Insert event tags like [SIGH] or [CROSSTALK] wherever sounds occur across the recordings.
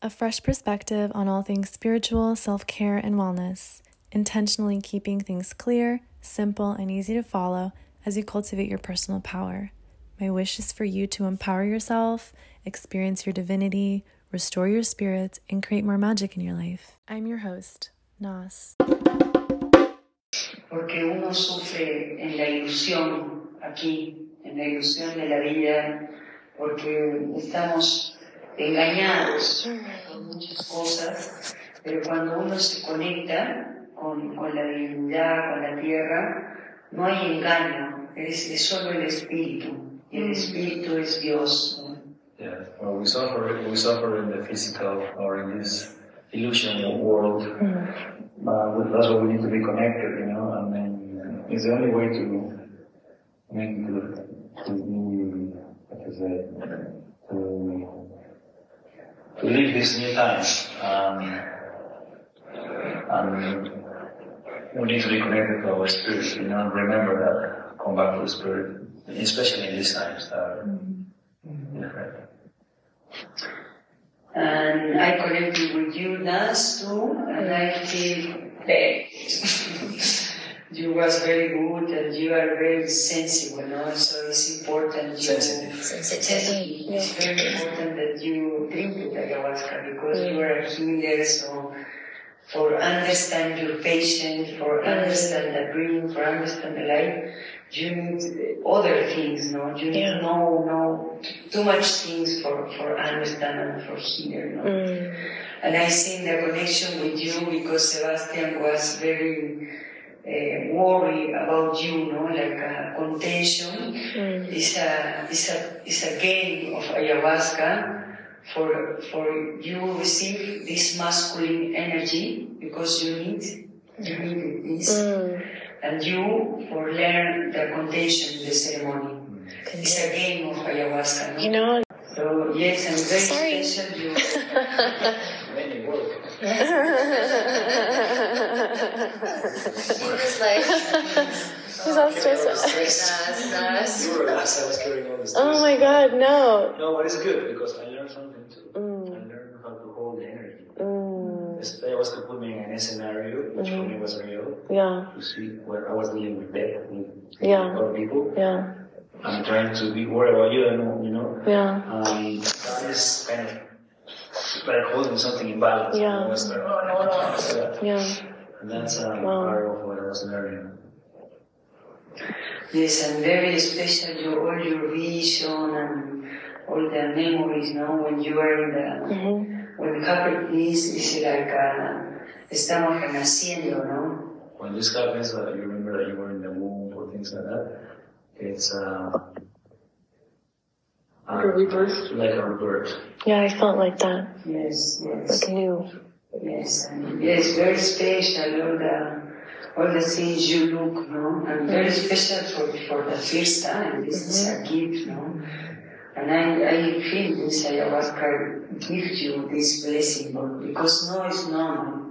A fresh perspective on all things spiritual, self care, and wellness, intentionally keeping things clear, simple, and easy to follow as you cultivate your personal power. My wish is for you to empower yourself, experience your divinity, restore your spirit, and create more magic in your life. I'm your host, Nas. Porque uno sufre en la ilusión aquí, en la ilusión de la vida, porque estamos engañados con muchas cosas, pero cuando uno se conecta con, con la divinidad, con la tierra, no hay engaño, es, es solo el espíritu, y el espíritu es Dios. Yeah, well, we suffer, we suffer in the physical or in this illusion world. But that's why we need to be connected, you know, and then it's the only way to, I mean, to, to be, what to um, to, to live these new times. Um, um and we need to be connected to our spirit, you know, and remember that, come back to the spirit, especially in these times that are mm-hmm. Mm-hmm. different. And I connected with you, Nas, too, and I feel bad. [LAUGHS] you was very good and you are very sensible, no? So it's important you... Sensitive. Sensitive. It's very important that you drink the ayahuasca because you are a healer, so for understand your patient, for understand the dream, for understand the life, you need other things, no? You need Yeah. to know, know too much things for, for understand and for healer, no? Mm. And I see the connection with you because Sebastian was very Eh, uh, worried about you, no? Like a contention. Mm. It's a, it's a, it's a game of ayahuasca for, for you receive this masculine energy because you need, you mm. need this. Mm. And you for learn the contention, the ceremony. It's a game of ayahuasca, no? You know, So yes, and very Sorry. special you. Many work. It's like, he's all stressed. nice, nice. You were last, I was carrying all this. Oh my god, no. No, but it's good because I learned something too. I learned how to hold the energy. Mm, was to put me in a scenario, which for me was real, yeah, to see where I was dealing with death, with Yeah. other people. yeah, I'm trying to be worried about you, and you know, yeah. um, that is kind of like holding something in balance. Yeah. You know, like, oh, no, no, no. Yeah. And that's um, Wow. part of what I was learning. Yes, and very special your all your vision and all the memories, no? When you are in the when happen this is like uh, estamos renaciendo, no? When this happens, uh, you remember that you were in the womb or things like that. It's uh, Like a rebirth? Uh, like a rebirth. Yeah, I felt like that. Yes, yes. Like new. Yes, yes, very special, all the, all the things you look, no? And very mm-hmm. special for, for the first time. This is a mm-hmm. gift, no? And I, I feel this ayahuasca oh, gives you this blessing, but because no is normal.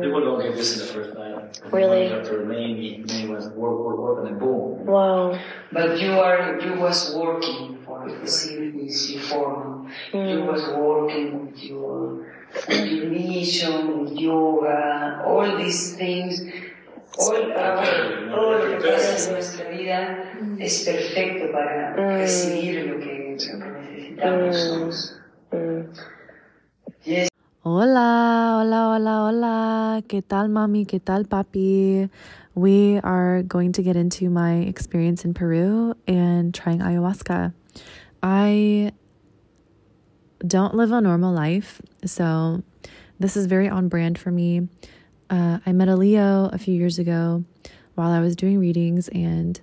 People don't get this in the first time. Really? After maybe, maybe was work, work, work, and then boom. Wow. But you are, you was working for receive this reform. You was working with your, with your mission, with yoga, all these things. All, our, todo lo que pasa en nuestra vida es perfecto para mm. recibir lo que, necesitamos. Yes. Hola, hola, hola, hola. ¿Qué tal, mami? ¿Qué tal, papi? We are going to get into my experience in Peru and trying ayahuasca. I don't live a normal life, so this is very on brand for me. Uh, I met a Leo a few years ago while I was doing readings, and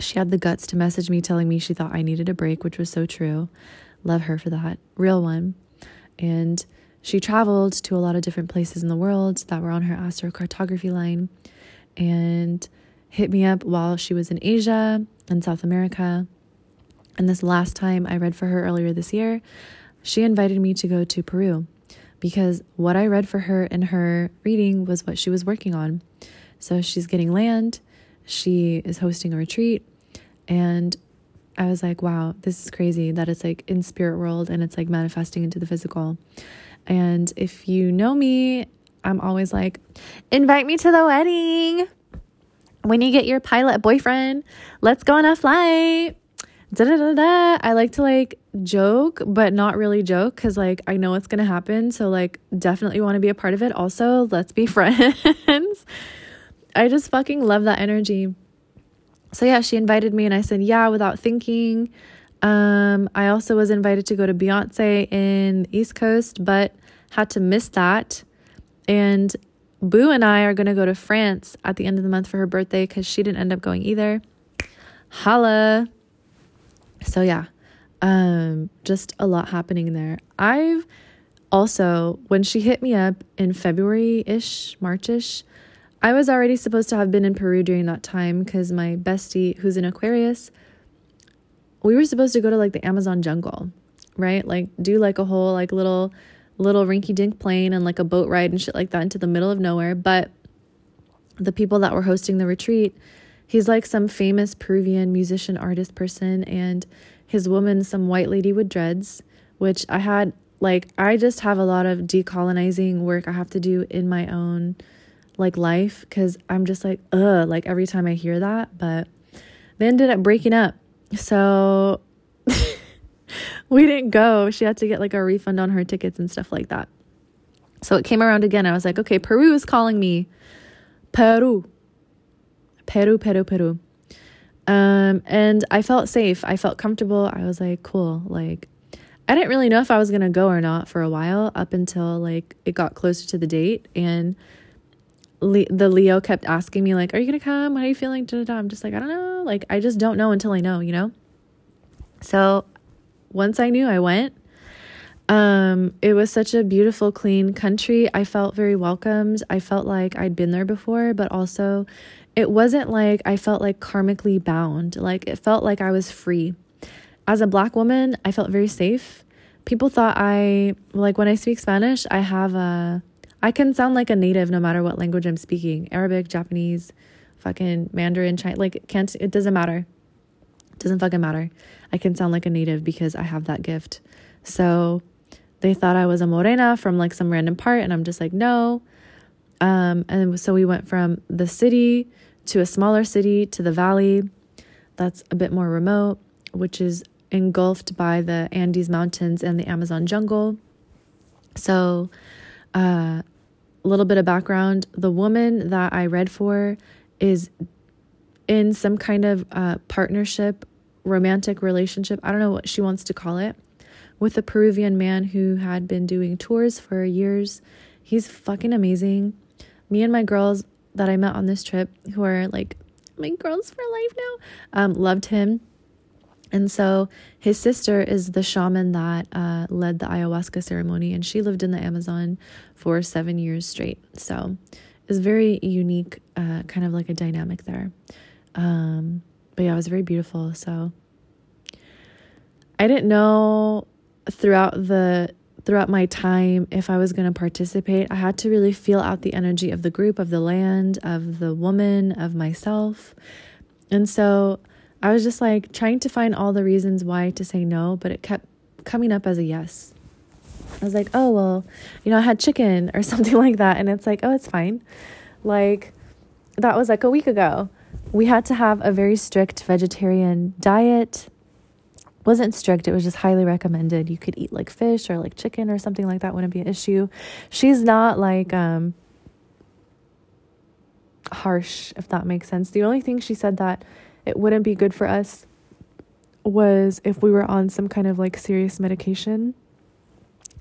she had the guts to message me telling me she thought I needed a break, which was so true. Love her for that. Real one. And she traveled to a lot of different places in the world that were on her astrocartography line and hit me up while she was in Asia and South America. And this last time I read for her earlier this year, she invited me to go to Peru because what I read for her in her reading was what she was working on. So she's getting land, she is hosting a retreat, and I was like, wow, this is crazy that it's like in spirit world and it's like manifesting into the physical. And if you know me, I'm always like, invite me to the wedding. When you get your pilot boyfriend, let's go on a flight. Da, da, da, da. I like to like joke, but not really joke because like I know what's gonna happen. So like definitely want to be a part of it. Also, let's be [LAUGHS] friends. I just fucking love that energy. So yeah, she invited me and I said yeah without thinking. Um, I also was invited to go to Beyonce in the East Coast, but had to miss that. And Boo and I are gonna go to France at the end of the month for her birthday because she didn't end up going either. Holla. So yeah, um, just a lot happening there. I've also, when she hit me up in February ish, March ish, I was already supposed to have been in Peru during that time because my bestie, who's in Aquarius, we were supposed to go to like the Amazon jungle, right? Like do like a whole like little little rinky dink plane and like a boat ride and shit like that into the middle of nowhere. But the people that were hosting the retreat, he's like some famous Peruvian musician, artist person, and his woman, some white lady with dreads, which I had like, I just have a lot of decolonizing work I have to do in my own like life because I'm just like, ugh, like every time I hear that. But they ended up breaking up. So [LAUGHS] we didn't go. She had to get like a refund on her tickets and stuff like that. So it came around again. I was like, okay, Peru is calling me. Peru. Peru, Peru, Peru. Um, and I felt safe. I felt comfortable. I was like, cool. Like, I didn't really know if I was going to go or not for a while up until like it got closer to the date. And Le- the Leo kept asking me, like, are you going to come? How are you feeling? Da-da-da. I'm just like, I don't know. Like, I just don't know until I know, you know? So once I knew, I went. Um, it was such a beautiful, clean country. I felt very welcomed. I felt like I'd been there before, but also it wasn't like I felt like karmically bound. Like it felt like I was free. As a black woman, I felt very safe. People thought I, like when I speak Spanish, I have a, I can sound like a native no matter what language I'm speaking Arabic, Japanese, fucking Mandarin, Chinese, like, can't, it doesn't matter. It doesn't fucking matter. I can sound like a native because I have that gift. So they thought I was a morena from like some random part, and I'm just like, no. Um, and so we went from the city to a smaller city to the valley that's a bit more remote, which is engulfed by the Andes Mountains and the Amazon jungle. So, uh, a little bit of background the woman that I read for is in some kind of uh, partnership, romantic relationship. I don't know what she wants to call it with a Peruvian man who had been doing tours for years. He's fucking amazing. Me and my girls that I met on this trip, who are like my girls for life now, um, loved him. And so his sister is the shaman that uh, led the ayahuasca ceremony, and she lived in the Amazon for seven years straight. So it's very unique, uh, kind of like a dynamic there. Um, but yeah, it was very beautiful. So I didn't know throughout the throughout my time if I was going to participate. I had to really feel out the energy of the group, of the land, of the woman, of myself. And so I was just like trying to find all the reasons why to say no, but it kept coming up as a yes. I was like, oh, well, you know, I had chicken or [LAUGHS] something like that. And it's like, oh, it's fine. Like, that was like a week ago. We had to have a very strict vegetarian diet wasn't strict. It was just highly recommended. You could eat like fish or like chicken or something like that wouldn't be an issue. She's not like um harsh if that makes sense. The only thing she said that it wouldn't be good for us was if we were on some kind of like serious medication.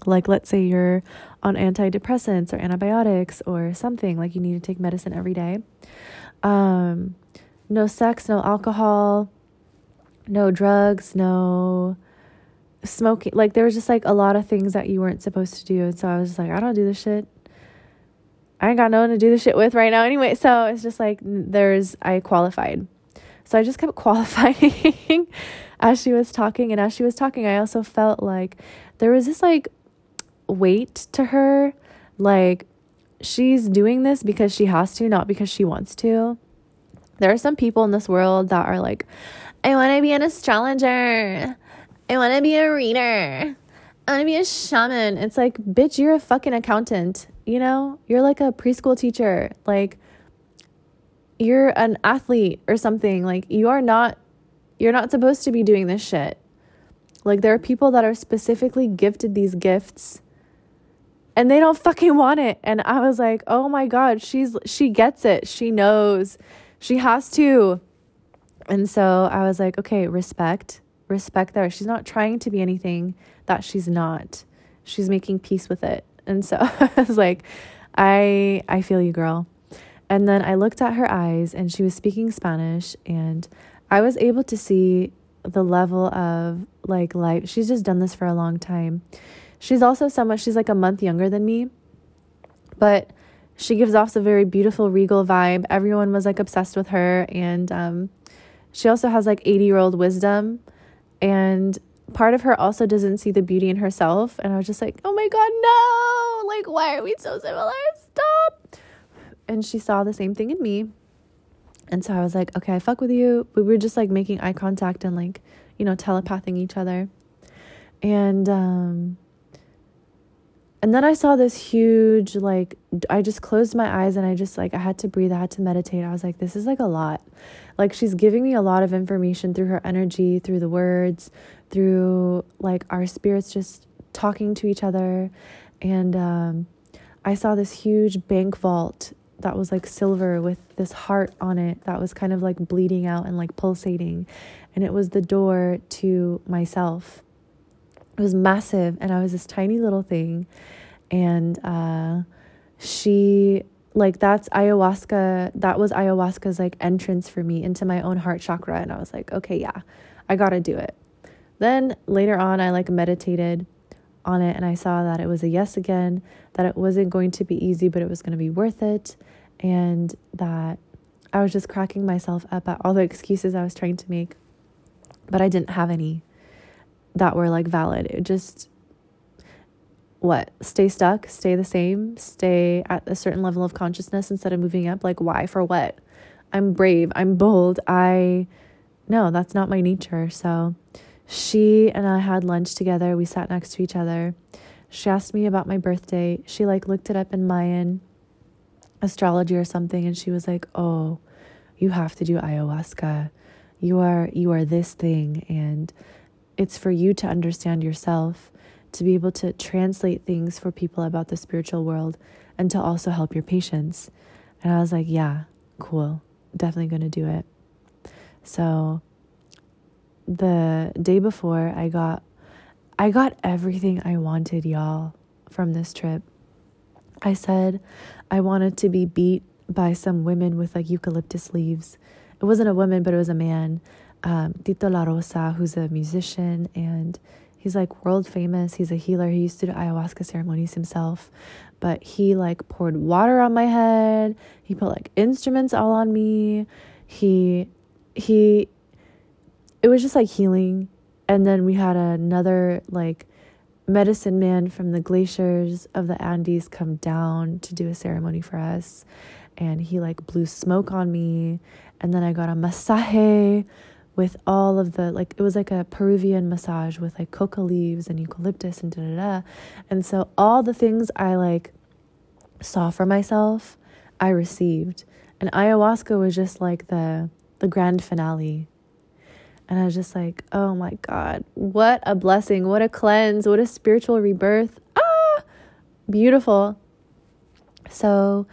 Like let's say you're on antidepressants or antibiotics or something like you need to take medicine every day. Um no sex, no alcohol, no drugs, no smoking. Like there was just like a lot of things that you weren't supposed to do. And so I was just like, I don't do this shit. I ain't got no one to do this shit with right now anyway. So it's just like there's I qualified. So I just kept [LAUGHS] qualifying as she was talking and as she was talking I also felt like there was this like weight to her like she's doing this because she has to, not because she wants to. There are some people in this world that are like I want to be an astrologer. I want to be a reader. I want to be a shaman. It's like, bitch, you're a fucking accountant. You know, you're like a preschool teacher. Like, you're an athlete or something. Like, you are not, you're not supposed to be doing this shit. Like, there are people that are specifically gifted these gifts and they don't fucking want it. And I was like, oh my God, she's, she gets it. She knows. She has to. And so I was like, okay, respect, respect there. She's not trying to be anything that she's not. She's making peace with it. And so [LAUGHS] I was like, I I feel you, girl. And then I looked at her eyes and she was speaking Spanish and I was able to see the level of like life. She's just done this for a long time. She's also somewhat she's like a month younger than me. But she gives off a very beautiful regal vibe. Everyone was like obsessed with her and um she also has like 80 year old wisdom. And part of her also doesn't see the beauty in herself. And I was just like, oh my God, no! Like, why are we so similar? Stop! And she saw the same thing in me. And so I was like, okay, I fuck with you. We were just like making eye contact and like, you know, telepathing each other. And um and then I saw this huge like I just closed my eyes and I just like I had to breathe, I had to meditate. I was like this is like a lot. Like she's giving me a lot of information through her energy, through the words, through like our spirits just talking to each other. And um I saw this huge bank vault that was like silver with this heart on it that was kind of like bleeding out and like pulsating. And it was the door to myself. It was massive and i was this tiny little thing. And uh she like that's ayahuasca that was ayahuasca's like entrance for me into my own heart chakra. And i was like okay yeah i gotta do it. Then later on i like meditated on it and i saw that it was a yes again that it wasn't going to be easy but it was going to be worth it and that i was just cracking myself up at all the excuses i was trying to make but i didn't have any that were like valid. It just what? Stay stuck, stay the same, stay at a certain level of consciousness instead of moving up. Like why for what? I'm brave, I'm bold. I no, that's not my nature. So she and I had lunch together. We sat next to each other. She asked me about my birthday. She like looked it up in Mayan astrology or something and she was like, "Oh, you have to do ayahuasca. You are you are this thing and it's for you to understand yourself, to be able to translate things for people about the spiritual world, and to also help your patients. And I was like, yeah, cool, definitely going to do it. So the day before, I got I got everything I wanted, y'all, from this trip. I said I wanted to be beat by some women with like eucalyptus leaves. It wasn't a woman, but it was a man um, Tito La Rosa, who's a musician and he's like world famous. He's a healer. He used to do ayahuasca ceremonies himself, but he like poured water on my head. He put like instruments all on me. He, he, it was just like healing. And then we had another like medicine man from the glaciers of the Andes come down to do a ceremony for us. And he like blew smoke on me. And then I got a masaje with all of the like it was like a Peruvian massage with like coca leaves and eucalyptus and da da da. And so all the things I like saw for myself, I received. And ayahuasca was just like the the grand finale. And I was just like, oh my God, what a blessing, what a cleanse, what a spiritual rebirth. Ah, beautiful. So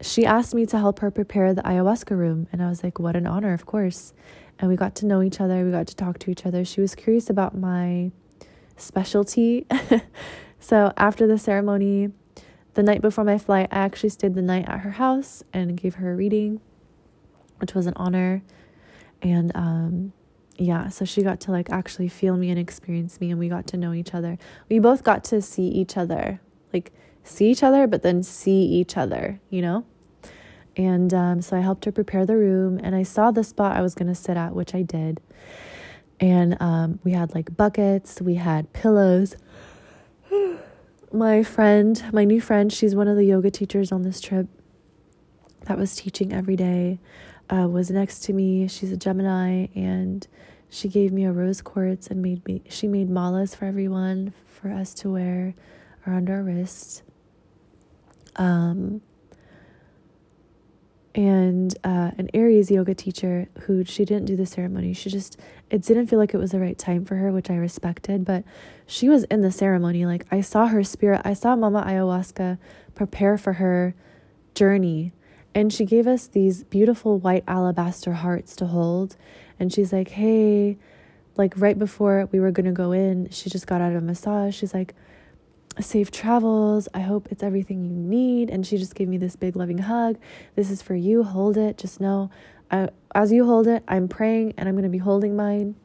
she asked me to help her prepare the ayahuasca room. And I was like, what an honor, of course and we got to know each other. We got to talk to each other. She was curious about my specialty. [LAUGHS] so after the ceremony, the night before my flight, I actually stayed the night at her house and gave her a reading, which was an honor. And um, yeah, so she got to like actually feel me and experience me, and we got to know each other. We both got to see each other, like see each other, but then see each other, you know? And um, so I helped her prepare the room, and I saw the spot I was to sit at, which I did. And um, we had like buckets, we had pillows. [SIGHS] my friend, my new friend, she's one of the yoga teachers on this trip that was teaching every day. Uh, was next to me. She's a Gemini, and she gave me a rose quartz and made me. She made malas for everyone for us to wear around our wrists. Um, and uh, an Aries yoga teacher who she didn't do the ceremony. She just it didn't feel like it was the right time for her, which I respected. But she was in the ceremony. Like I saw her spirit. I saw Mama Ayahuasca prepare for her journey, and she gave us these beautiful white alabaster hearts to hold. And she's like, "Hey." Like right before we were gonna go in, she just got out of a massage. She's like, safe travels. I hope it's everything you need. And she just gave me this big loving hug. This is for you. Hold it. Just know, I, as you hold it, I'm praying and I'm going to be holding mine.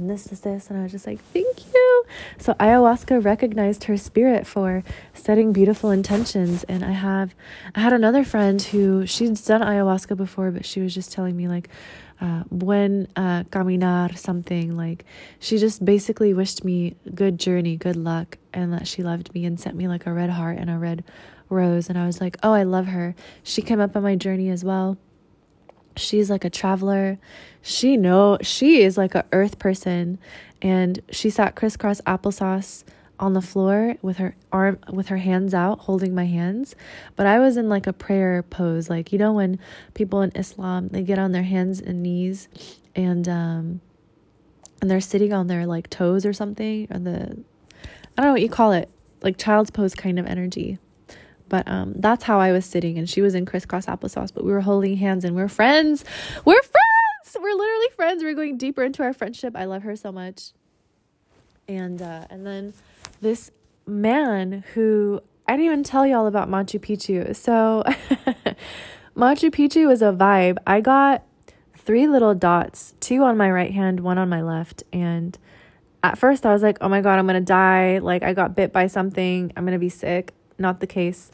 And this is this. And I was just like, thank you. So ayahuasca recognized her spirit for setting beautiful intentions. And I have, I had another friend who she'd done ayahuasca before, but she was just telling me, like, uh, buen uh, caminar, something like she just basically wished me good journey, good luck, and that she loved me and sent me like a red heart and a red rose. And I was like, oh, I love her. She came up on my journey as well. She's like a traveler. She know she is like a earth person, and she sat crisscross applesauce on the floor with her arm with her hands out holding my hands. But i was in like a prayer pose. Like you know when people in islam they get on their hands and knees and um and they're sitting on their like toes or something or the i don't know what you call it like child's pose kind of energy but um that's how i was sitting and she was in crisscross applesauce but we were holding hands and we're friends we're friends we're literally friends we're going deeper into our friendship i love her so much and uh and then this man who I didn't even tell y'all about Machu Picchu. So, [LAUGHS] Machu Picchu was a vibe. I got three little dots, two on my right hand, one on my left. And at first, I was like, oh my God, I'm going to die. Like, I got bit by something. I'm going to be sick. Not the case.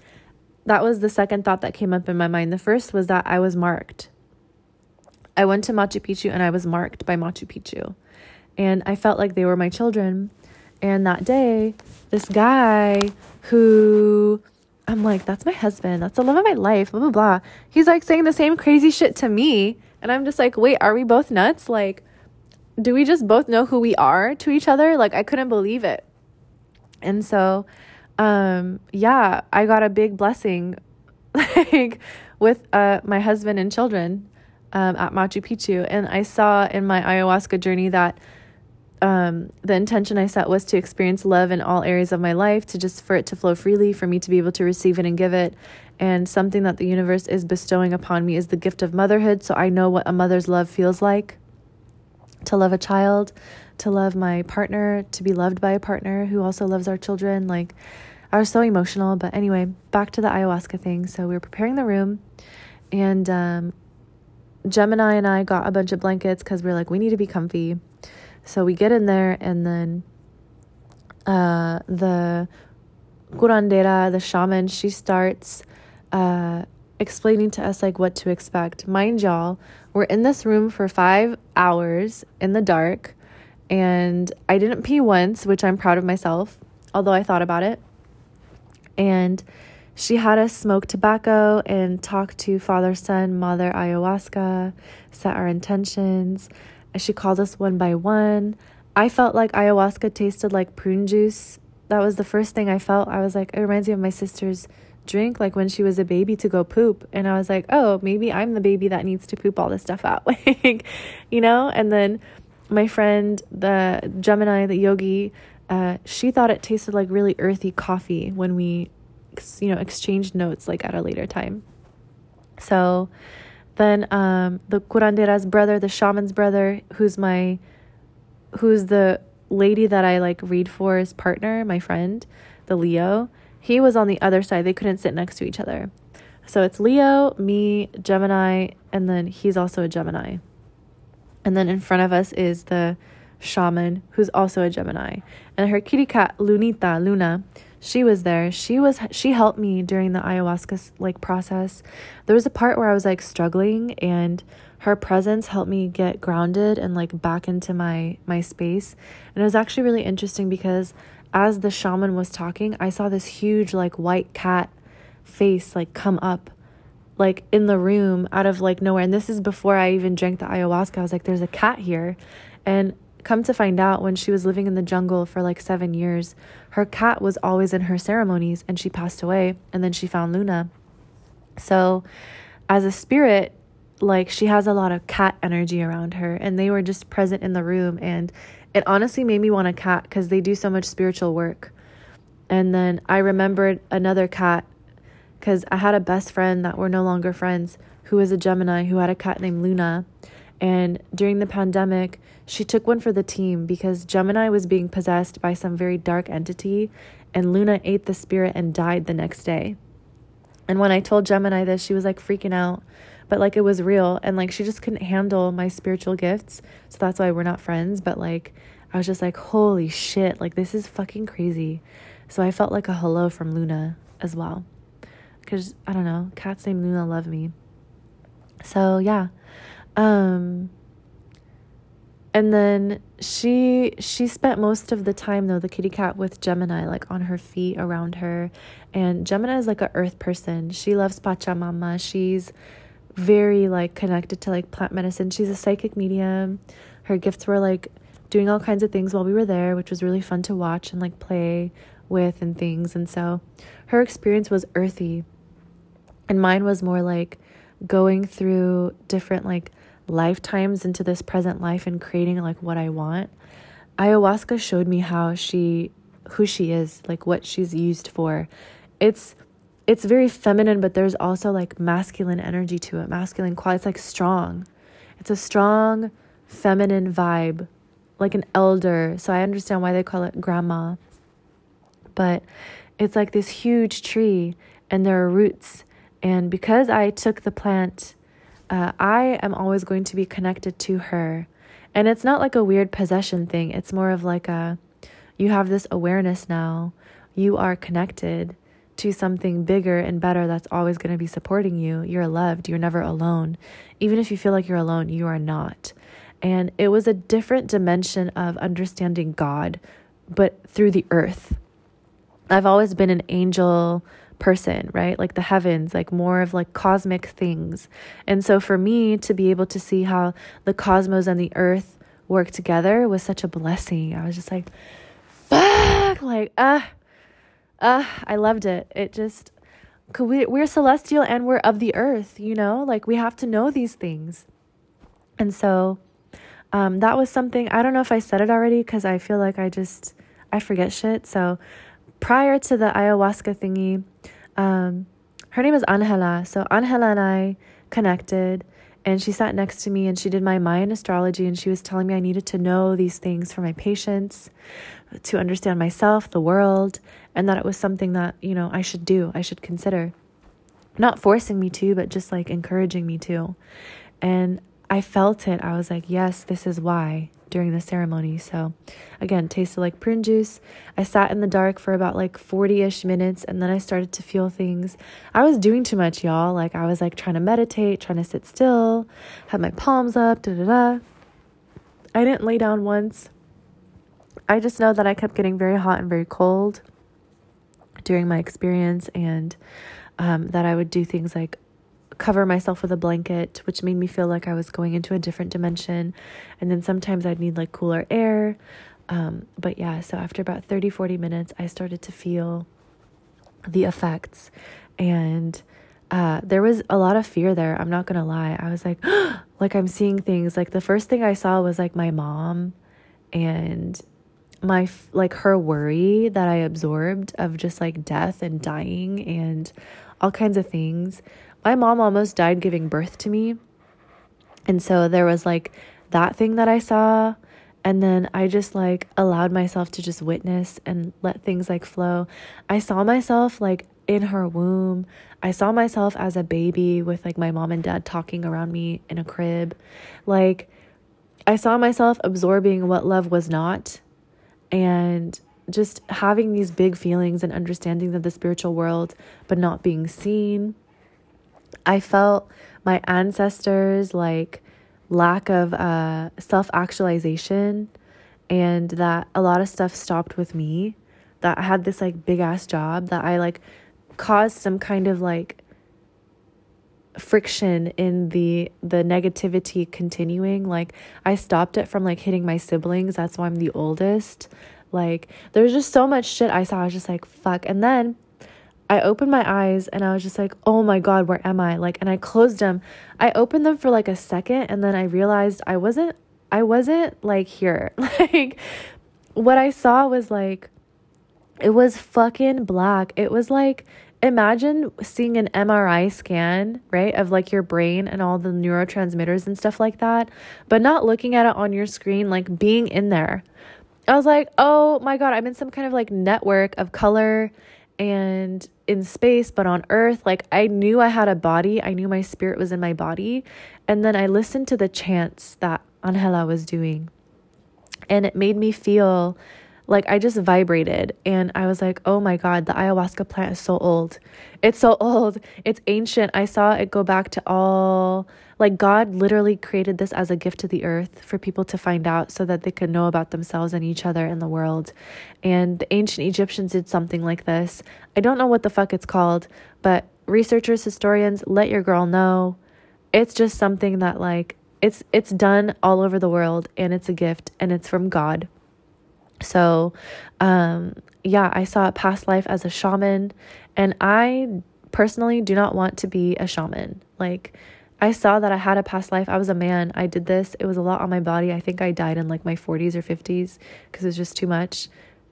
That was the second thought that came up in my mind. The first was that I was marked. I went to Machu Picchu and I was marked by Machu Picchu. And I felt like they were my children. And that day, this guy who I'm like, that's my husband. That's the love of my life, blah, blah, blah. He's like saying the same crazy shit to me. And I'm just like, wait, are we both nuts? Like, do we just both know who we are to each other? Like, I couldn't believe it. And so, um, yeah, I got a big blessing, [LAUGHS] like, with uh, my husband and children um, at Machu Picchu. And I saw in my ayahuasca journey that um, the intention I set was to experience love in all areas of my life, to just for it to flow freely, for me to be able to receive it and give it. And something that the universe is bestowing upon me is the gift of motherhood. So I know what a mother's love feels like to love a child, to love my partner, to be loved by a partner who also loves our children. Like, I was so emotional. But anyway, back to the ayahuasca thing. So we were preparing the room, and um, Gemini and I got a bunch of blankets because we are like, we need to be comfy. So we get in there, and then uh, the curandera, the shaman, she starts uh, explaining to us like what to expect. Mind y'all, we're in this room for five hours in the dark, and I didn't pee once, which I'm proud of myself, although I thought about it. And she had us smoke tobacco and talk to Father, Son, Mother Ayahuasca, set our intentions she called us one by one. I felt like ayahuasca tasted like prune juice. That was the first thing I felt. I was like, it reminds me of my sister's drink, like when she was a baby to go poop. And I was like, oh, maybe I'm the baby that needs to poop all this stuff out. [LAUGHS] like, you know? And then my friend, the Gemini, the yogi, uh, she thought it tasted like really earthy coffee when we, you know, exchanged notes like at a later time. So, then um, the curandera's brother, the shaman's brother, who's my, who's the lady that I like read for his partner, my friend, the Leo. He was on the other side. They couldn't sit next to each other. So it's Leo, me, Gemini, and then he's also a Gemini. And then in front of us is the shaman, who's also a Gemini. And her kitty cat, Lunita, Luna, she was there she was she helped me during the ayahuasca like process there was a part where i was like struggling and her presence helped me get grounded and like back into my my space and it was actually really interesting because as the shaman was talking i saw this huge like white cat face like come up like in the room out of like nowhere. And this is before I even drank the ayahuasca. I was like, there's a cat here. And come to find out, when she was living in the jungle for like seven years, her cat was always in her ceremonies and she passed away. And then she found Luna. So, as a spirit, like she has a lot of cat energy around her, and they were just present in the room. And it honestly made me want a cat because they do so much spiritual work. And then I remembered another cat because I had a best friend that we're no longer friends who was a Gemini who had a cat named Luna. And during the pandemic, she took one for the team because Gemini was being possessed by some very dark entity, and Luna ate the spirit and died the next day. And when I told Gemini this, she was like freaking out, but like it was real. And like she just couldn't handle my spiritual gifts. So that's why we're not friends. But like I was just like, holy shit, like this is fucking crazy. So I felt like a hello from Luna as well. Because I don't know, cats named Luna love me. So yeah. Um, and then she she spent most of the time though the kitty cat with Gemini like on her feet around her and Gemini is like a earth person. She loves Pachamama. She's very like connected to like plant medicine. She's a psychic medium. Her gifts were like doing all kinds of things while we were there, which was really fun to watch and like play with and things. And so her experience was earthy. And mine was more like going through different like lifetimes into this present life and creating like what I want. Ayahuasca showed me how she who she is, like what she's used for. It's it's very feminine, but there's also like masculine energy to it, masculine quality. It's like strong. It's a strong feminine vibe, like an elder. So I understand why they call it grandma. But it's like this huge tree, and there are roots. And because I took the plant uh, I am always going to be connected to her. And it's not like a weird possession thing. It's more of like a, you have this awareness now. You are connected to something bigger and better that's always going to be supporting you. You're loved. You're never alone. Even if you feel like you're alone, you are not. And it was a different dimension of understanding God, but through the earth. I've always been an angel person, right? Like the heavens, like more of like cosmic things. And so for me to be able to see how the cosmos and the earth work together was such a blessing. I was just like, fuck, like, uh, uh, I loved it. It just, we, we're celestial and we're of the earth, you know? Like we have to know these things. And so um, that was something, I don't know if I said it already because I feel like I just, I forget shit. So prior to the ayahuasca thingy, um, her name is Angela. So Angela and I connected, and she sat next to me and she did my Mayan astrology, and she was telling me I needed to know these things for my patients, to understand myself, the world, and that it was something that you know I should do, I should consider. Not forcing me to, but just like encouraging me to. And I felt it. I was like, yes, this is why during the ceremony. So, again, tasted like prune juice. I sat in the dark for about like 40 ish minutes and then I started to feel things. I was doing too much, y'all. Like, I was like trying to meditate, trying to sit still, had my palms up, da da da. I didn't lay down once. I just know that I kept getting very hot and very cold during my experience and um, that I would do things like cover myself with a blanket, which made me feel like I was going into a different dimension. And then sometimes I'd need like cooler air. Um, but yeah, so after about 30, 40 minutes, I started to feel the effects. And uh, there was a lot of fear there. I'm not going to lie. I was like, [GASPS] like I'm seeing things. Like the first thing I saw was like my mom and my like her worry that I absorbed of just like death and dying and all kinds of things my mom almost died giving birth to me. And so there was like that thing that I saw. And then I just like allowed myself to just witness and let things like flow. I saw myself like in her womb. I saw myself as a baby with like my mom and dad talking around me in a crib. Like I saw myself absorbing what love was not and just having these big feelings and understandings of the spiritual world, but not being seen I felt my ancestors like lack of uh, self actualization and that a lot of stuff stopped with me. That I had this like big ass job that I like caused some kind of like friction in the the negativity continuing. Like i stopped it from like hitting my siblings. That's why i'm the oldest. Like there's just so much shit i saw. I was just like fuck. And then i opened my eyes and i was just like oh my god where am i? Like and i closed them. I opened them for like a second and then i realized i wasn't i wasn't like here. [LAUGHS] Like what i saw was like it was fucking black. It was like imagine seeing an MRI scan, right, of like your brain and all the neurotransmitters and stuff like that, but not looking at it on your screen, like being in there. I was like, oh my God, I'm in some kind of like network of color and in space, but on earth. Like I knew I had a body, I knew my spirit was in my body. And then I listened to the chants that Angela was doing, and it made me feel like I just vibrated and I was like, oh my God, the ayahuasca plant is so old. It's so [LAUGHS] old. It's ancient. I saw it go back to all, like, God literally created this as a gift to the earth for people to find out so that they could know about themselves and each other in the world. And the ancient Egyptians did something like this. I don't know what the fuck it's called, but researchers, historians, let your girl know. It's just something that, like, it's it's done all over the world and it's a gift and it's from God so, um, yeah, I saw a past life as a shaman, and I personally do not want to be a shaman. Like, I saw that I had a past life. I was a man. I did this. It was a lot on my body. I think I died in like my 40s or 50s because it was just too much.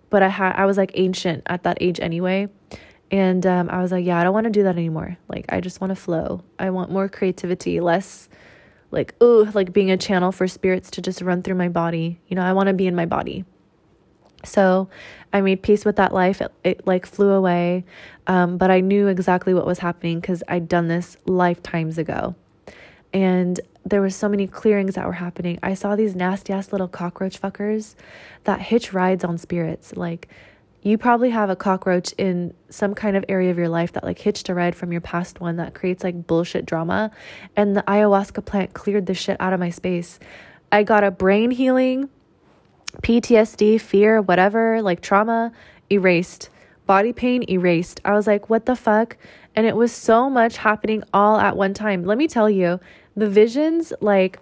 But I had I was like ancient at that age anyway. And um, I was like, yeah, I don't want to do that anymore. Like, I just want to flow. I want more creativity, less like, ooh, like being a channel for spirits to just run through my body. You know, I want to be in my body. So I made peace with that life. It, it like flew away. Um, but I knew exactly what was happening because I'd done this lifetimes ago. And there were so many clearings that were happening. I saw these nasty ass little cockroach fuckers that hitch rides on spirits. Like, you probably have a cockroach in some kind of area of your life that like hitched a ride from your past one that creates like bullshit drama. And the ayahuasca plant cleared the shit out of my space. I got a brain healing PTSD, fear, whatever, like trauma, erased. Body pain, erased. I was like, what the fuck? And it was so much happening all at one time. Let me tell you, the visions, like,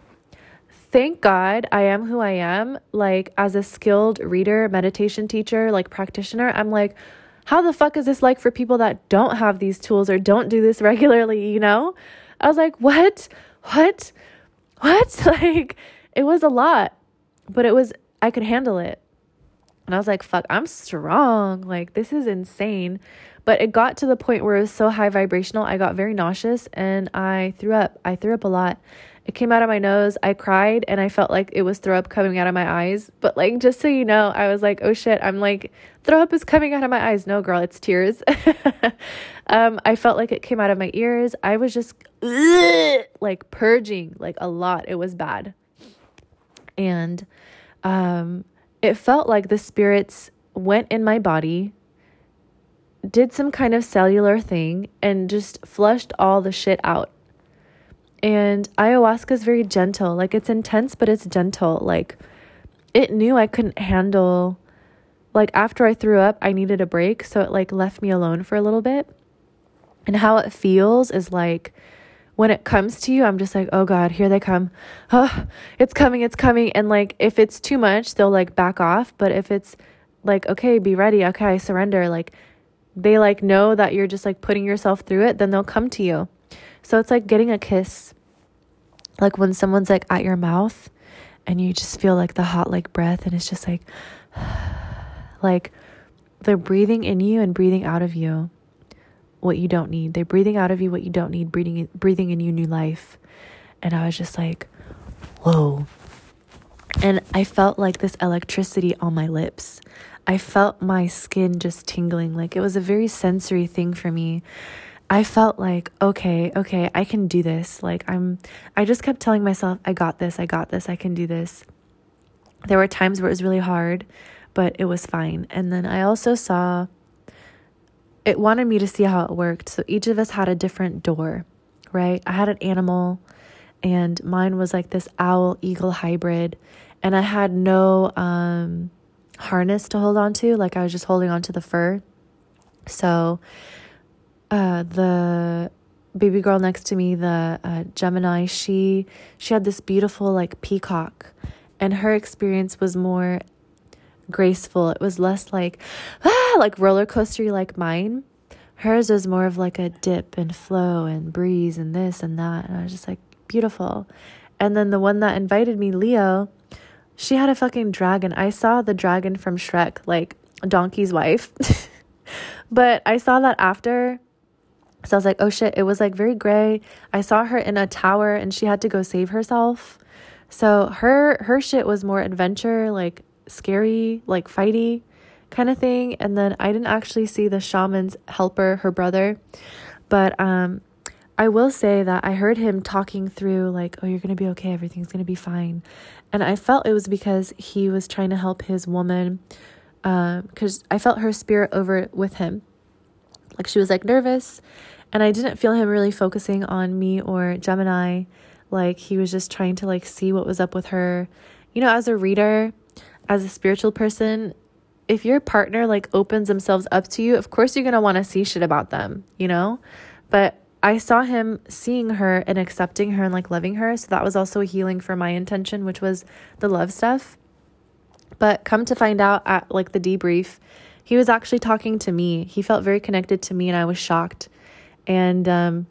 thank God I am who I am. Like, as a skilled reader, meditation teacher, like practitioner, I'm like, how the fuck is this like for people that don't have these tools or don't do this [LAUGHS] regularly, you know? I was like, what? What? What? [LAUGHS] Like, it was a lot, but it was I could handle it. And I was like, fuck, I'm strong. Like, this is insane. But it got to the point where it was so high vibrational, I got very nauseous and I threw up. I threw up a lot. It came out of my nose. I cried and I felt like it was throw up coming out of my eyes. But, like, just so you know, I was like, oh shit, I'm like, throw up is coming out of my eyes. No, girl, it's tears. [LAUGHS] um, I felt like it came out of my ears. I was just [SNIFFS] like purging, like a lot. It was bad. And, um, it felt like the spirits went in my body, did some kind of cellular thing, and just flushed all the shit out. And ayahuasca is very gentle. Like it's intense, but it's gentle. Like it knew I couldn't handle like after I threw up, I needed a break, so it like left me alone for a little bit. And how it feels is like when it comes to you, I'm just like, oh God, here they come. Oh, it's coming, it's coming. And like, if it's too much, they'll like back off. But if it's like, okay, be ready, okay, I surrender, like, they like know that you're just like putting yourself through it, then they'll come to you. So it's like getting a kiss. Like when someone's like at your mouth and you just feel like the hot like breath and it's just like [SIGHS] like they're breathing in you and breathing out of you what you don't need. They're breathing out of you what you don't need, breathing breathing in you new life. And I was just like, whoa. And I felt like this electricity on my lips. I felt my skin just tingling. Like it was a very sensory thing for me. I felt like, okay, okay, I can do this. Like I'm I just kept telling myself, I got this, I got this, I can do this. There were times where it was really hard, but it was fine. And then I also saw it wanted me to see how it worked. So each of us had a different door, right? I had an animal, and mine was like this owl eagle hybrid, and I had no um, harness to hold on to. Like I was just holding on to the fur. So uh, the baby girl next to me, the uh, Gemini, she she had this beautiful like peacock, and her experience was more graceful. It was less like ah, like roller coastery like mine. Hers was more of like a dip and flow and breeze and this and that, and I was just like beautiful. And then the one that invited me, Leo, she had a fucking dragon. I saw the dragon from Shrek, like Donkey's wife. [LAUGHS] but I saw that after so I was like, oh shit, it was like very gray. I saw her in a tower and she had to go save herself. So her her shit was more adventure, like scary, like fighty kind of thing. And then I didn't actually see the shaman's helper, her brother. But um I will say that I heard him talking through like, oh, you're going to be okay, everything's going to be fine. And I felt it was because he was trying to help his woman because um, I felt her spirit over with him. Like she was like nervous and I didn't feel him really focusing on me or Gemini. Like he was just trying to like see what was up with her. You know, as a reader, as a spiritual person, if your partner like opens themselves up to you, of course you're going to want to see shit about them, you know? But I saw him seeing her and accepting her and like loving her. So that was also a healing for my intention, which was the love stuff. But come to find out at like the debrief, he was actually talking to me. He felt very connected to me and I was shocked. And um,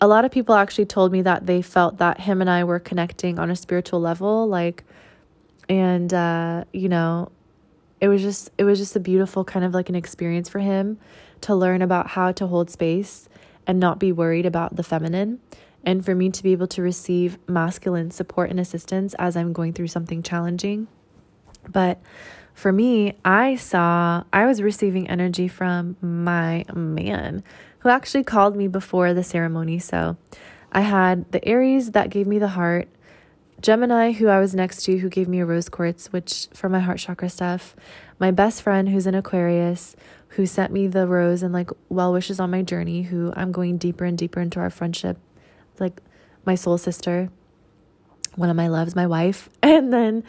a lot of people actually told me that they felt that him and I were connecting on a spiritual level. Like, and, uh, you know, it was just, it was just a beautiful kind of like an experience for him to learn about how to hold space and not be worried about the feminine. And for me to be able to receive masculine support and assistance as I'm going through something challenging. But for me, I saw I was receiving energy from my man who actually called me before the ceremony. So I had the Aries that gave me the heart, Gemini, who I was next to, who gave me a rose quartz, which for my heart chakra stuff, my best friend, who's an Aquarius, who sent me the rose and like well wishes on my journey, who I'm going deeper and deeper into our friendship, like my soul sister, one of my loves, my wife, [LAUGHS] and then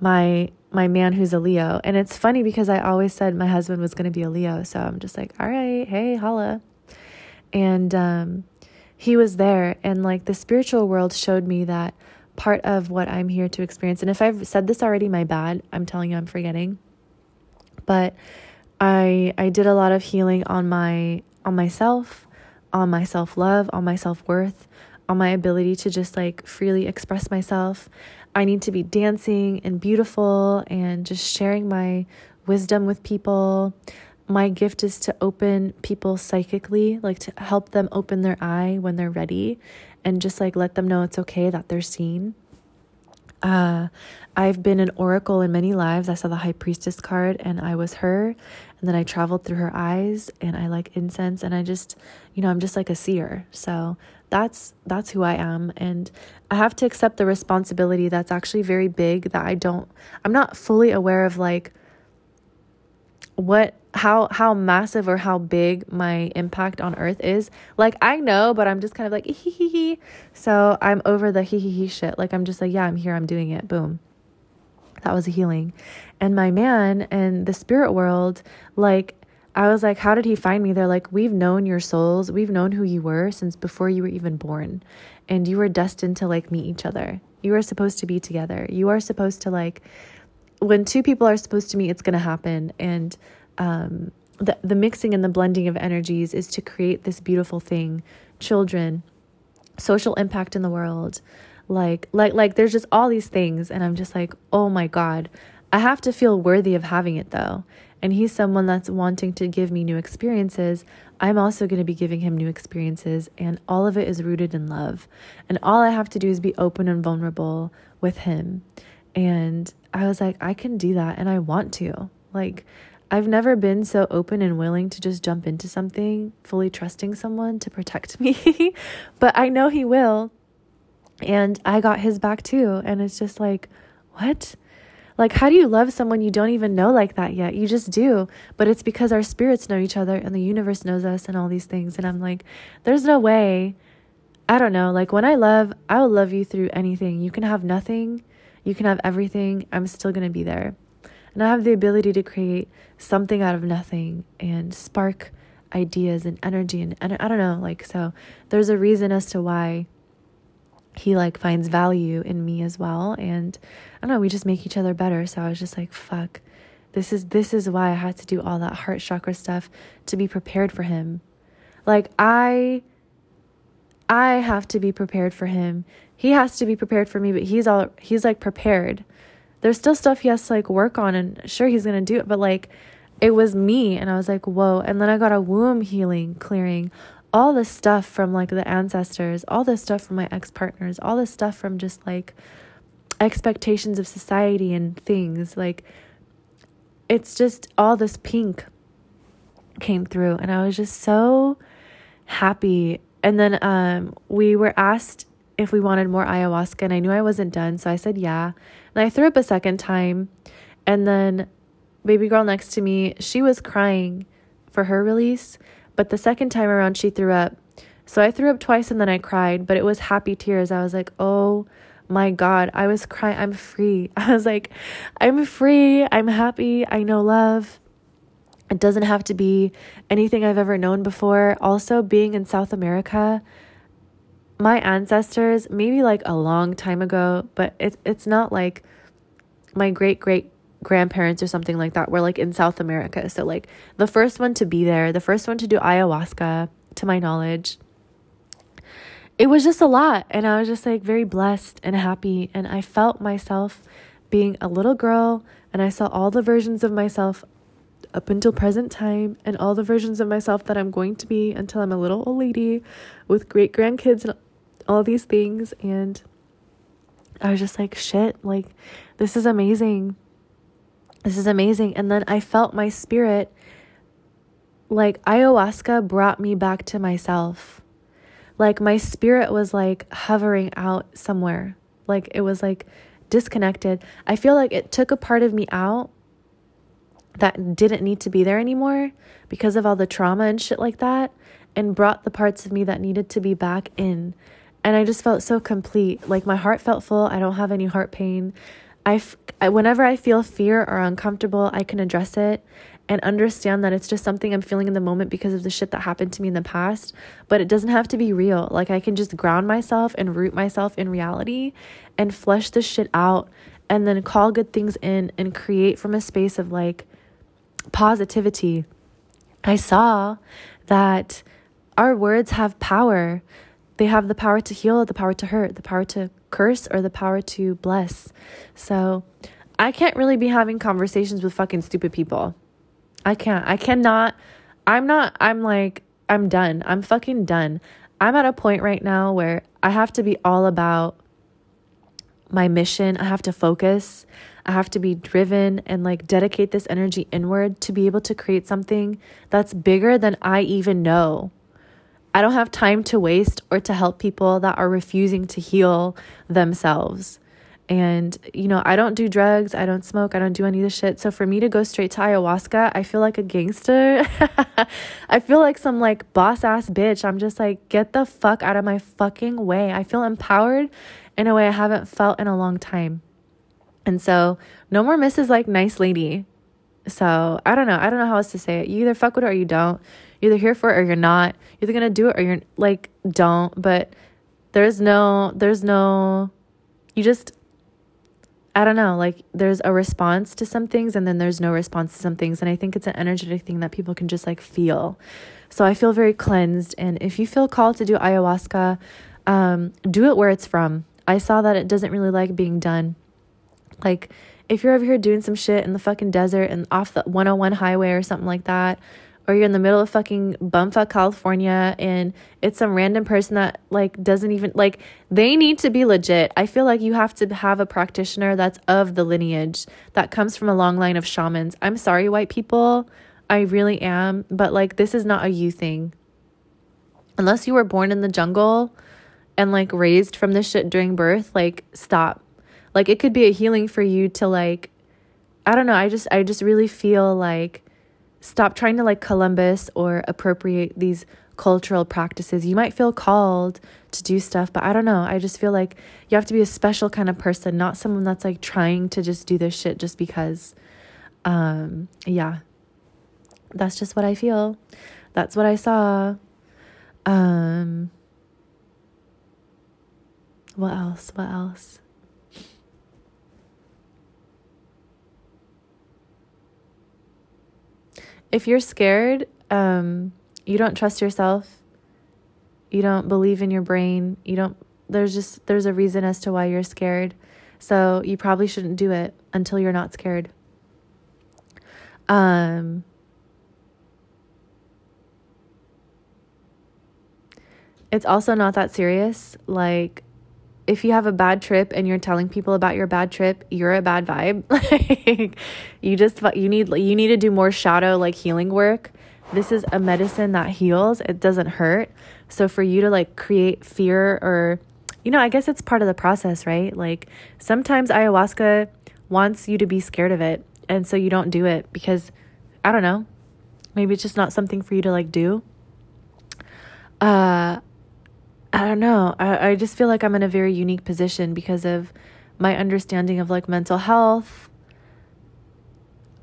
my my man who's a Leo. And it's funny because I always said my husband was going to be a Leo, so I'm just like, all right, hey, holla and um, he was there and like the spiritual world showed me that part of what i'm here to experience. And if i've said this already my bad. I'm telling you i'm forgetting. But i i did a lot of healing on my on myself on my self-love on my self-worth on my ability to just like freely express myself. I need to be dancing and beautiful and just sharing my wisdom with people. My gift is to open people psychically, like to help them open their eye when they're ready and just like let them know it's okay that they're seen. Uh, I've been an oracle in many lives. I saw the high priestess card and I was her. And then I traveled through her eyes and I like incense and I just, you know, I'm just like a seer. So that's that's who I am and I have to accept the responsibility that's actually very big that I don't I'm not fully aware of like what how how massive or how big my impact on earth is. Like i know but i'm just kind of like hee hee hee. So i'm over the hee hee hee shit. Like i'm just like yeah i'm here. I'm doing it. Boom. That was a healing. And my man and the spirit world like i was like how did he find me? They're like we've known your souls. We've known who you were since before you were even born. And you were destined to like meet each other. You are supposed to be together. You are supposed to like when two people are supposed to meet, it's going to happen. And um, the, the mixing and the blending of energies is to create this beautiful thing children, social impact in the world. Like, like, like, there's just all these things. And I'm just like, oh my God, I have to feel worthy of having it though. And he's someone that's wanting to give me new experiences. I'm also going to be giving him new experiences. And all of it is rooted in love. And all I have to do is be open and vulnerable with him. And I was like, I can do that and I want to. Like, I've never been so open and willing to just jump into something, fully trusting someone to protect [LAUGHS] me. but I know he will. And I got his back too. And it's just like, what? Like, how do you love someone you don't even know like that yet? You just do. But it's because our spirits know each other and the universe knows us and all these things. And I'm like, there's no way. I don't know. Like, when I love, I will love you through anything. You can have nothing you can have everything. I'm still going to be there. And I have the ability to create something out of nothing and spark ideas and energy and, and I don't know, like so there's a reason as to why he like finds value in me as well and I don't know, we just make each other better. So I was just like, fuck. This is this is why I had to do all that heart chakra stuff to be prepared for him. Like I I have to be prepared for him. He has to be prepared for me, but he's all he's like prepared. There's still stuff he has to like work on and sure he's going to do it, but like it was me and I was like, "Whoa." And then I got a womb healing, clearing all the stuff from like the ancestors, all the stuff from my ex-partners, all the stuff from just like expectations of society and things. Like it's just all this pink came through and I was just so happy. And then um we were asked if we wanted more ayahuasca and I knew I wasn't done, so I said yeah. And I threw up a second time and then baby girl next to me, she was crying for her release, but the second time around she threw up. So I threw up twice and then I cried, but it was happy tears. I was like, "Oh my god, I was crying. I'm free." [LAUGHS] I was like, "I'm free. I'm happy. I know love." It doesn't have to be anything I've ever known before. Also, being in South America, my ancestors, maybe like a long time ago, but it, it's not like my great great grandparents or something like that were like in South America. So like the first one to be there, the first one to do ayahuasca to my knowledge. It was just a lot and I was just like very blessed and happy and I felt myself being a little girl and I saw all the versions of myself up until present time and all the versions of myself that I'm going to be until I'm a little old lady with great grandkids and all these things and I was just like shit like this is amazing this is amazing. And then I felt my spirit, like ayahuasca brought me back to myself. Like my spirit was like hovering out somewhere. Like it was like disconnected. I feel like it took a part of me out that didn't need to be there anymore because of all the trauma and shit like that and brought the parts of me that needed to be back in. And I just felt so complete. Like my heart felt full. I don't have any heart pain. I, I whenever I feel fear or uncomfortable, I can address it and understand that it's just something I'm feeling in the moment because of the shit that happened to me in the past, but it doesn't have to be real. Like I can just ground myself and root myself in reality and flush this shit out and then call good things in and create from a space of like positivity. I saw that our words have power. They have the power to heal, the power to hurt, the power to curse, or the power to bless. So I can't really be having conversations with fucking stupid people. I can't. I cannot. I'm not. I'm like, I'm done. I'm fucking done. I'm at a point right now where I have to be all about my mission. I have to focus. I have to be driven and like dedicate this energy inward to be able to create something that's bigger than I even know. I don't have time to waste or to help people that are refusing to heal themselves. And, you know, I don't do drugs, I don't smoke, I don't do any of this shit. So for me to go straight to ayahuasca, I feel like a gangster. [LAUGHS] I feel like some like boss ass bitch. I'm just like, get the fuck out of my fucking way. I feel empowered in a way I haven't felt in a long time. And so, no more Mrs. Like Nice Lady. So, I don't know. I don't know how else to say it. You either fuck with it or you don't. You're either here for it or you're not. You're either gonna do it or you're like don't. But there's no there's no you just I don't know, like there's a response to some things and then there's no response to some things. And I think it's an energetic thing that people can just like feel. So I feel very cleansed. And if you feel called to do ayahuasca, um, do it where it's from. I saw that it doesn't really like being done. Like if you're over here doing some shit in the fucking desert and off the 101 highway or something like that, or you're in the middle of fucking bumfuck California and it's some random person that like doesn't even like they need to be legit. I feel like you have to have a practitioner that's of the lineage that comes from a long line of shamans. I'm sorry, white people. I really am, but like this is not a you thing. Unless you were born in the jungle and like raised from this shit during birth, like stop. Like it could be a healing for you to like I don't know, I just I just really feel like stop trying to like Columbus or appropriate these cultural practices. You might feel called to do stuff, but I don't know. I just feel like you have to be a special kind of person, not someone that's like trying to just do this shit just because. Um, yeah. That's just what I feel. That's what I saw. Um, what else? What else? If you're scared, um, you don't trust yourself, you don't believe in your brain, you don't, there's just, there's a reason as to why you're scared. So you probably shouldn't do it until you're not scared. Um, it's also not that serious. Like, if you have a bad trip and you're telling people about your bad trip, you're a bad vibe. [LAUGHS] like, you just you need you need to do more shadow like healing work. This is a medicine that heals. It doesn't hurt. So for you to like create fear or you know, I guess it's part of the process, right? Like sometimes ayahuasca wants you to be scared of it, and so you don't do it because I don't know. Maybe it's just not something for you to like do. Uh I don't know. I, I just feel like I'm in a very unique position because of my understanding of like mental health,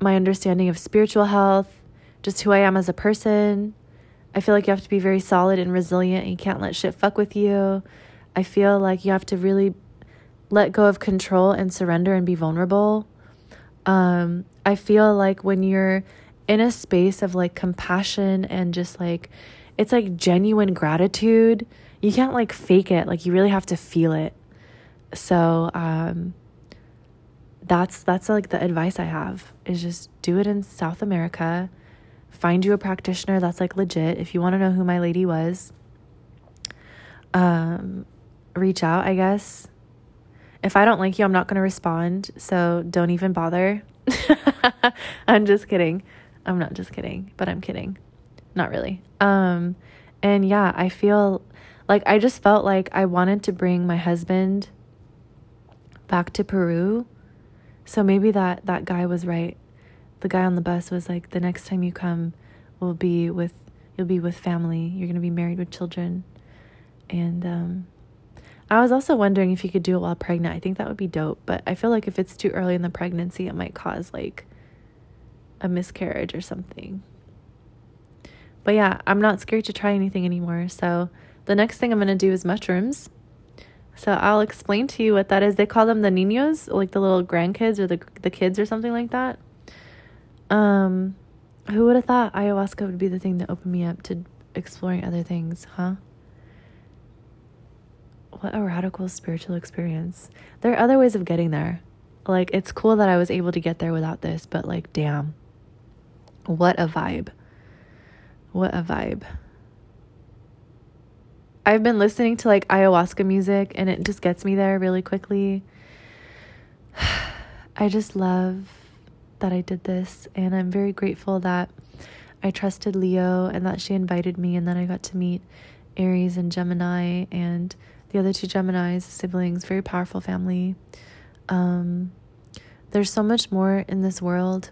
my understanding of spiritual health, just who I am as a person. I feel like you have to be very solid and resilient and you can't let shit fuck with you. I feel like you have to really let go of control and surrender and be vulnerable. Um, I feel like when you're in a space of like compassion and just like, it's like genuine gratitude you can't like fake it. Like you really have to feel it. So um that's that's like the advice i have is just do it in south america. Find you a practitioner that's like legit. If you want to know who my lady was um reach out i guess. If i don't like you i'm not going to respond so don't even bother. [LAUGHS] I'm just kidding. I'm not just kidding but i'm kidding. Not really. Um and yeah i feel like I just felt like I wanted to bring my husband back to Peru. So maybe that that guy was right. The guy on the bus was like the next time you come will be with you'll be with family. You're going to be married with children. And um I was also wondering if you could do it while pregnant. I think that would be dope, but I feel like if it's too early in the pregnancy, it might cause like a miscarriage or something. But yeah, I'm not scared to try anything anymore. So the next thing I'm going to do is mushrooms. So I'll explain to you what that is. They call them the niños, like the little grandkids or the the kids or something like that. Um, who would have thought ayahuasca would be the thing that opened me up to exploring other things, huh? What a radical spiritual experience. There are other ways of getting there. Like it's cool that I was able to get there without this, but like damn. What a vibe. What a vibe. I've been listening to like ayahuasca music and it just gets me there really quickly. [SIGHS] I just love that I did this and I'm very grateful that I trusted Leo and that she invited me and then I got to meet Aries and Gemini and the other two Geminis, siblings, very powerful family. Um, there's so much more in this world,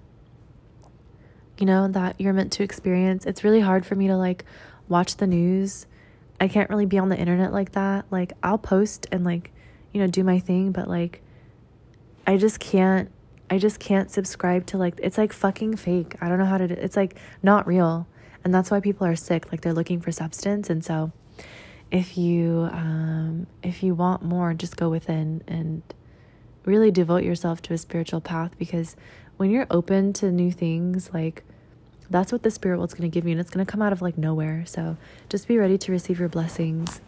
you know, that you're meant to experience. It's really hard for me to like watch the news I can't really be on the internet like that. Like I'll post and like, you know, do my thing, but like I just can't I just can't subscribe to like it's like fucking fake. I don't know how to do, it's like not real. And that's why people are sick. Like they're looking for substance and so if you um if you want more, just go within and really devote yourself to a spiritual path because when you're open to new things like that's what the spirit world's going to give you and it's going to come out of like nowhere. So just be ready to receive your blessings.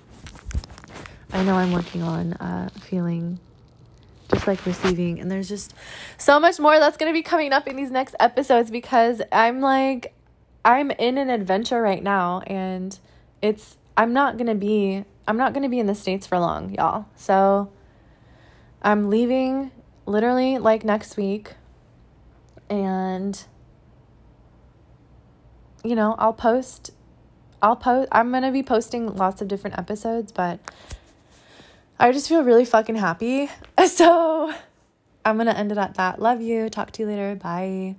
I know i'm working on uh, feeling just like receiving and there's just so much more that's going to be coming up in these next episodes because i'm like i'm in an adventure right now and it's i'm not going to be i'm not going to be in the states for long y'all. So i'm leaving literally like next week and you know, I'll post I'll post I'm going to be posting lots of different episodes, but I just feel really fucking happy. [LAUGHS] So, I'm going to end it at that. Love you. Talk to you later. Bye.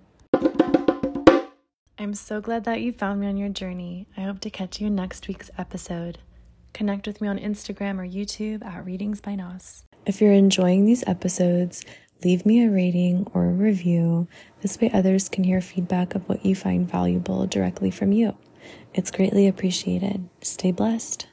I'm so glad that you found me on your journey. I hope to catch you in next week's episode. Connect with me on Instagram or YouTube at Readings by Nos. If you're enjoying these episodes, leave me a rating or a review. This way, others can hear feedback of what you find valuable directly from you. It's greatly appreciated. Stay blessed.